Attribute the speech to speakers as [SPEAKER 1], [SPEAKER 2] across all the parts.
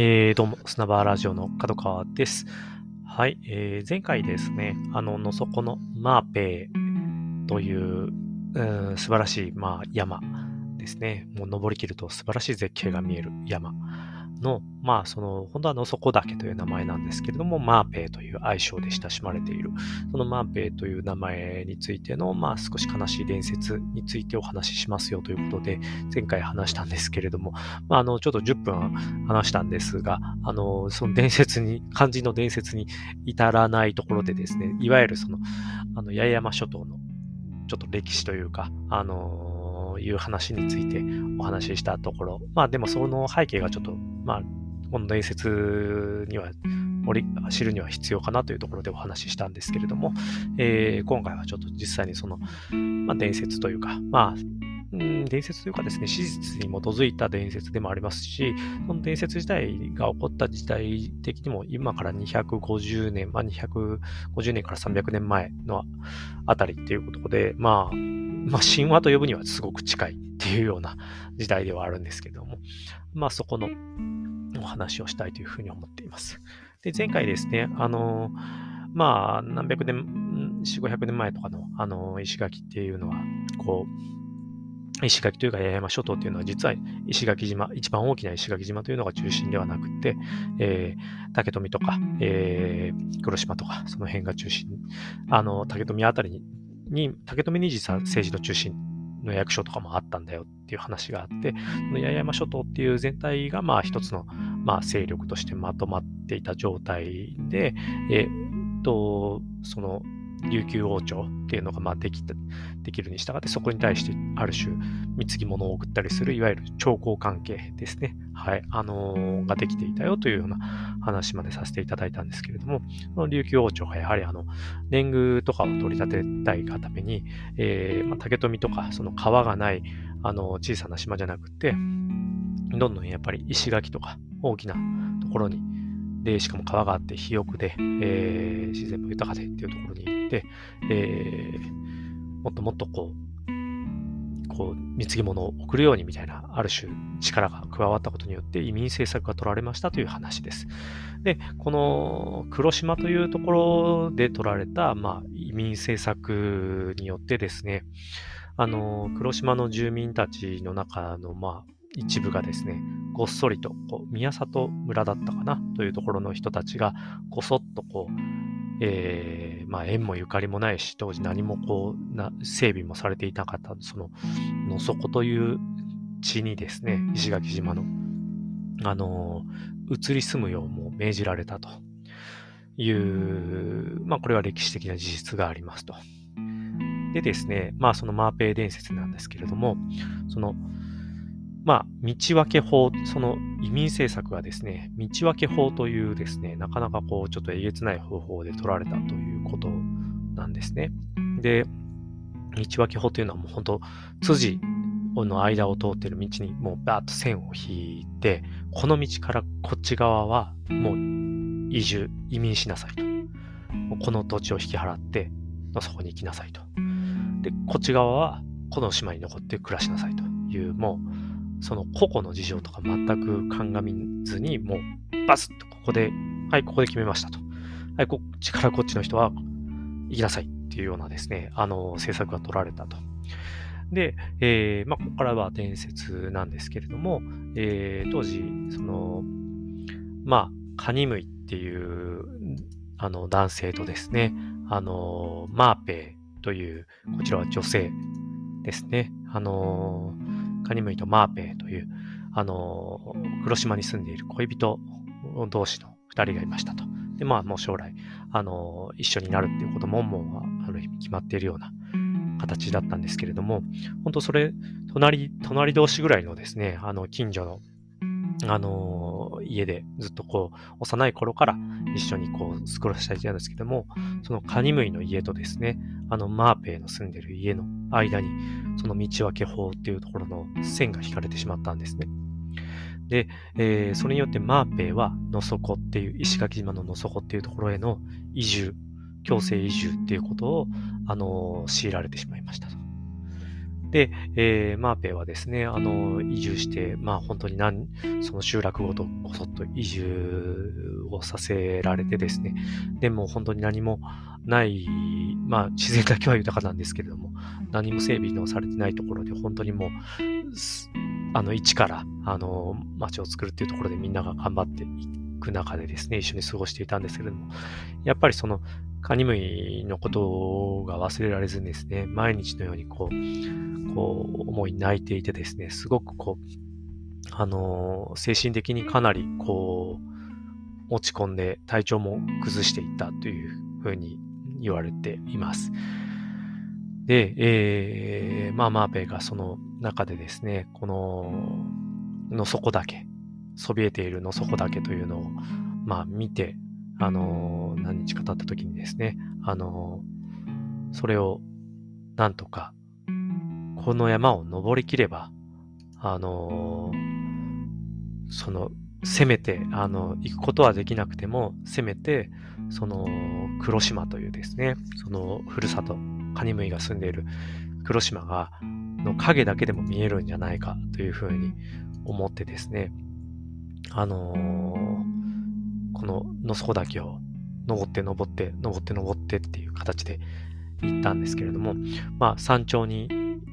[SPEAKER 1] えー、どうも、砂場ラジオの角川です。はい、えー、前回ですね、あの、の底のマーペーという、うん、素晴らしい、まあ、山ですね。もう登りきると素晴らしい絶景が見える山の、まあ、その、本当はの底岳という名前なんですけれども、マーペイという愛称で親しまれている、そのマーペイという名前についての、まあ、少し悲しい伝説についてお話ししますよということで、前回話したんですけれども、まあ、あの、ちょっと10分話したんですが、あの、その伝説に、漢字の伝説に至らないところでですね、いわゆるその、あの、八重山諸島の、ちょっと歴史というか、あの、という話についてお話ししたところ、まあでもその背景がちょっと、まあ、この伝説には、知るには必要かなというところでお話ししたんですけれども、えー、今回はちょっと実際にその、まあ、伝説というか、まあ、伝説というかですね、史実に基づいた伝説でもありますし、その伝説自体が起こった時代的にも今から250年、まあ、250年から300年前のあたりっていうことで、まあ、まあ、神話と呼ぶにはすごく近いっていうような時代ではあるんですけども、まあ、そこのお話をしたいというふうに思っています。で、前回ですね、あの、まあ、何百年、4、500年前とかの、あの、石垣っていうのは、こう、石垣というか八重山諸島というのは実は石垣島、一番大きな石垣島というのが中心ではなくて、えー、竹富とか、えー、黒島とか、その辺が中心。あの、竹富あたりにに竹富二次さん政治の中心の役所とかもあったんだよっていう話があって、その八重山諸島っていう全体がまあ一つのまあ勢力としてまとまっていた状態で、えっと、その琉球王朝っていうのがまあできたできるに従って、そこに対してある種貢ぎ物を送ったりする、いわゆる徴候関係ですね。はい、あのー、ができていたよというような話までさせていただいたんですけれども、その琉球王朝がやはりあの、年貢とかを取り立てたいがために、えー、まあ、竹富とか、その川がない、あの、小さな島じゃなくて、どんどんやっぱり石垣とか大きなところに、で、しかも川があって肥沃で、えー、自然も豊かでっていうところに行って、えー、もっともっとこう、こう、貢ぎ物を送るようにみたいな、ある種力が加わったことによって移民政策が取られましたという話です。で、この黒島というところで取られた、まあ、移民政策によってですね、あの、黒島の住民たちの中の、まあ、一部がですね、ごっそりと、こう、宮里村だったかなというところの人たちが、ごそっとこう、えー、まあ、縁もゆかりもないし、当時何もこうな、整備もされていなかった、その、の底という地にですね、石垣島の、あの移り住むようも命じられたという、まあ、これは歴史的な事実がありますと。でですね、まあ、そのマーペイ伝説なんですけれども、その、まあ、道分け法、その移民政策がですね、道分け法というですね、なかなかこう、ちょっとえげつない方法で取られたということなんですね。で、道分け法というのはもう本当、辻の間を通っている道にもうバーッと線を引いて、この道からこっち側はもう移住、移民しなさいと。この土地を引き払って、そこに行きなさいと。で、こっち側はこの島に残って暮らしなさいという、もうその個々の事情とか全く鑑みずに、もうバスッとここで、はい、ここで決めましたと。はい、こっちからこっちの人は行きなさいっていうようなですね、あの、政策が取られたと。で、えー、まあ、ここからは伝説なんですけれども、えー、当時、その、まあ、カニムイっていう、あの、男性とですね、あの、マーペイという、こちらは女性ですね。あの、カニムイとマーペイという、あの、黒島に住んでいる恋人同士の二人がいましたと。で、まあ、もう将来、あの、一緒になるっていうことも、もう、ある意味決まっているような形だったんですけれども、本当それ、隣、隣同士ぐらいのですね、あの、近所の、あの、家でずっとこう、幼い頃から一緒にこう、過ごしたいなんですけども、そのカニムイの家とですね、あの、マーペイの住んでる家の間に、その道分け法っていうところの線が引かれてしまったんですね。で、えー、それによってマーペイは野底っていう、石垣島の野底っていうところへの移住、強制移住っていうことを、あのー、強いられてしまいましたと。で、えー、マーペイはですね、あの、移住して、まあ本当に何、その集落ごとこそっと移住をさせられてですね、でも本当に何もない、まあ自然だけは豊かなんですけれども、何も整備のされてないところで本当にもう、あの、一から、あの、街を作るっていうところでみんなが頑張っていく中でですね、一緒に過ごしていたんですけれども、やっぱりその、カニムイのことが忘れられずにですね、毎日のようにこう、こう、思い泣いていてですね、すごくこう、あの精神的にかなりこう、落ち込んで体調も崩していったというふうに言われています。で、えー、まあマーペイがその中でですね、この、の底だけ、そびえているの底だけというのを、まあ見て、あのー、何日か経った時にですね、あのー、それをなんとか、この山を登りきれば、あのー、その、せめて、あの、行くことはできなくても、せめて、その、黒島というですね、その、ふるさと、カニムイが住んでいる黒島が、の影だけでも見えるんじゃないかというふうに思ってですね、あのーこの野底岳を登って登って登って登ってっていう形で行ったんですけれども、まあ山頂に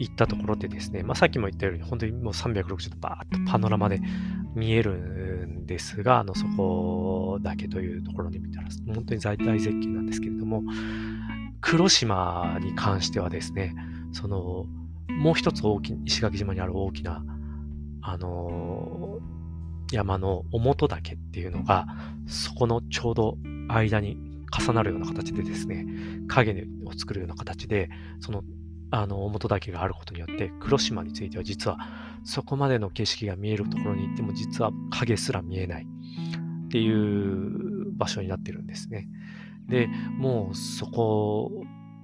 [SPEAKER 1] 行ったところでですね、まあさっきも言ったように本当にもう360度バーッとパノラマで見えるんですが、あのそこだけというところで見たら本当に大大絶景なんですけれども、黒島に関してはですね、そのもう一つ大き石垣島にある大きなあの山の表岳っていうのが、そこのちょうど間に重なるような形でですね、影を作るような形で、その、あの、表岳があることによって、黒島については実は、そこまでの景色が見えるところに行っても、実は影すら見えないっていう場所になってるんですね。で、もうそこ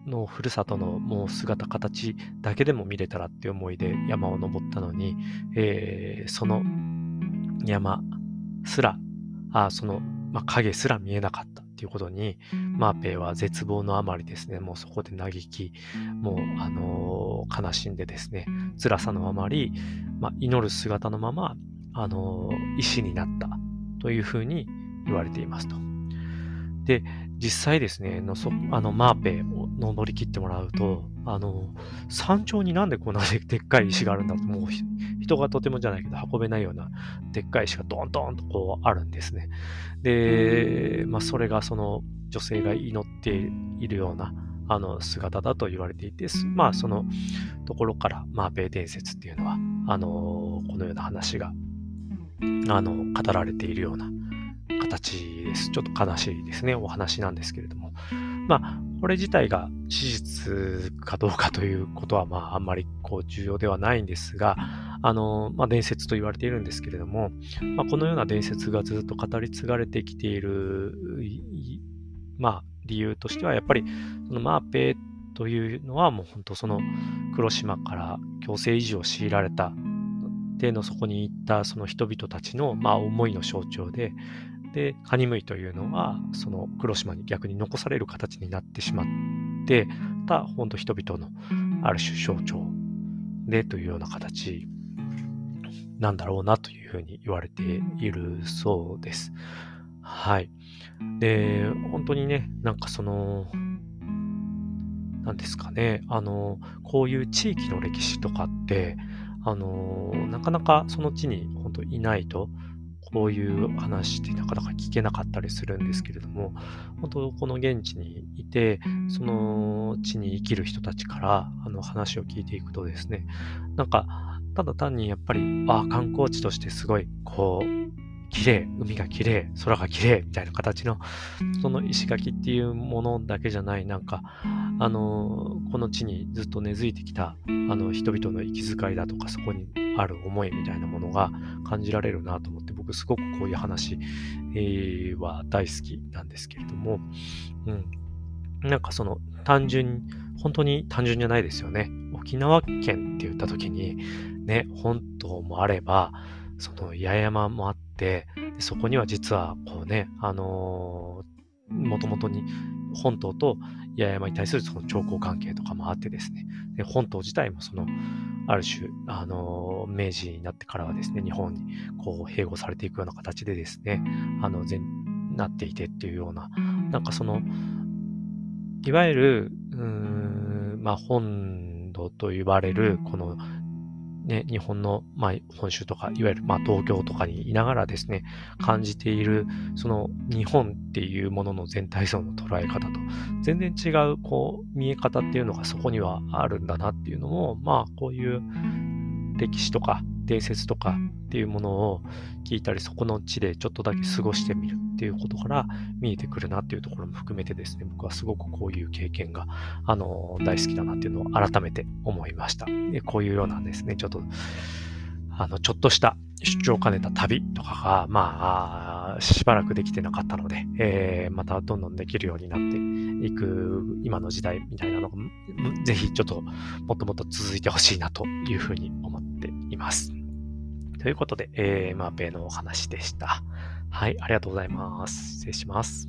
[SPEAKER 1] のふるさとのもう姿形だけでも見れたらっていう思いで山を登ったのに、えー、その山すら、あその、まあ、影すら見えなかったっていうことに、マーペイは絶望のあまりですね、もうそこで嘆き、もう、あのー、悲しんでですね、辛さのあまり、まあ、祈る姿のまま、あのー、石になったというふうに言われていますと。で、実際ですね、のそあのマーペを登り切ってもらうと、あの、山頂になんでこんなで っかい石があるんだと、もう人がとてもじゃないけど運べないようなでっかい石がドンドンとこうあるんですね。で、まあそれがその女性が祈っているようなあの姿だと言われていて、まあそのところからマーペイ伝説っていうのは、あの、このような話が、あの、語られているような形です。ちょっと悲しいですね、お話なんですけれども。まあ、これ自体が史実かどうかということは、まあ、あんまりこう重要ではないんですが、あの、まあ、伝説と言われているんですけれども、まあ、このような伝説がずっと語り継がれてきている、まあ、理由としては、やっぱり、そのマーペというのはもう本当その黒島から強制移住を強いられた。手の底に行ったその人々たちの、まあ、思いの象徴で、で、カニムイというのは、その黒島に逆に残される形になってしまってた、本当人々のある種象徴でというような形なんだろうなというふうに言われているそうです。はい。で、本当にね、なんかその、なんですかね、あの、こういう地域の歴史とかって、あの、なかなかその地に本当いないと、こういう話ってなかなか聞けなかったりするんですけれども、本当この現地にいて、その地に生きる人たちからあの話を聞いていくとですね、なんか、ただ単にやっぱり、ああ、観光地としてすごい、こう、綺麗、海が綺麗、空が綺麗みたいな形の、その石垣っていうものだけじゃない、なんか、あの、この地にずっと根付いてきた、あの、人々の息遣いだとか、そこにある思いみたいなものが感じられるなと思って、僕すごくこういう話、えー、は大好きなんですけれども、うん。なんかその単純、本当に単純じゃないですよね。沖縄県って言った時に、ね、本島もあれば、その八重山もあって、そこには実はこうね、あの、もともとに本島と八重山に対するその兆候関係とかもあってですね、で本島自体もその、ある種、あの、明治になってからはですね、日本にこう併合されていくような形でですね、あの、全、なっていてっていうような、なんかその、いわゆる、うーん、まあ、本土と呼ばれる、このね、日本の、まあ、本州とか、いわゆる、まあ、東京とかにいながらですね、感じている、その日本っていうものの全体像の捉え方と、全然違う、こう、見え方っていうのがそこにはあるんだなっていうのも、まあ、こういう歴史とか伝説とかっていうものを聞いたり、そこの地でちょっとだけ過ごしてみるっていうことから見えてくるなっていうところも含めてですね、僕はすごくこういう経験が、あの、大好きだなっていうのを改めて思いました。でこういうようなですね、ちょっと、あの、ちょっとした出張を兼ねた旅とかが、まあ、しばらくできてなかったので、えー、またどんどんできるようになっていく今の時代みたいなのが、ぜひちょっともっともっと続いてほしいなというふうに思っています。ということで、えー、マーペイのお話でした。はい、ありがとうございます。失礼します。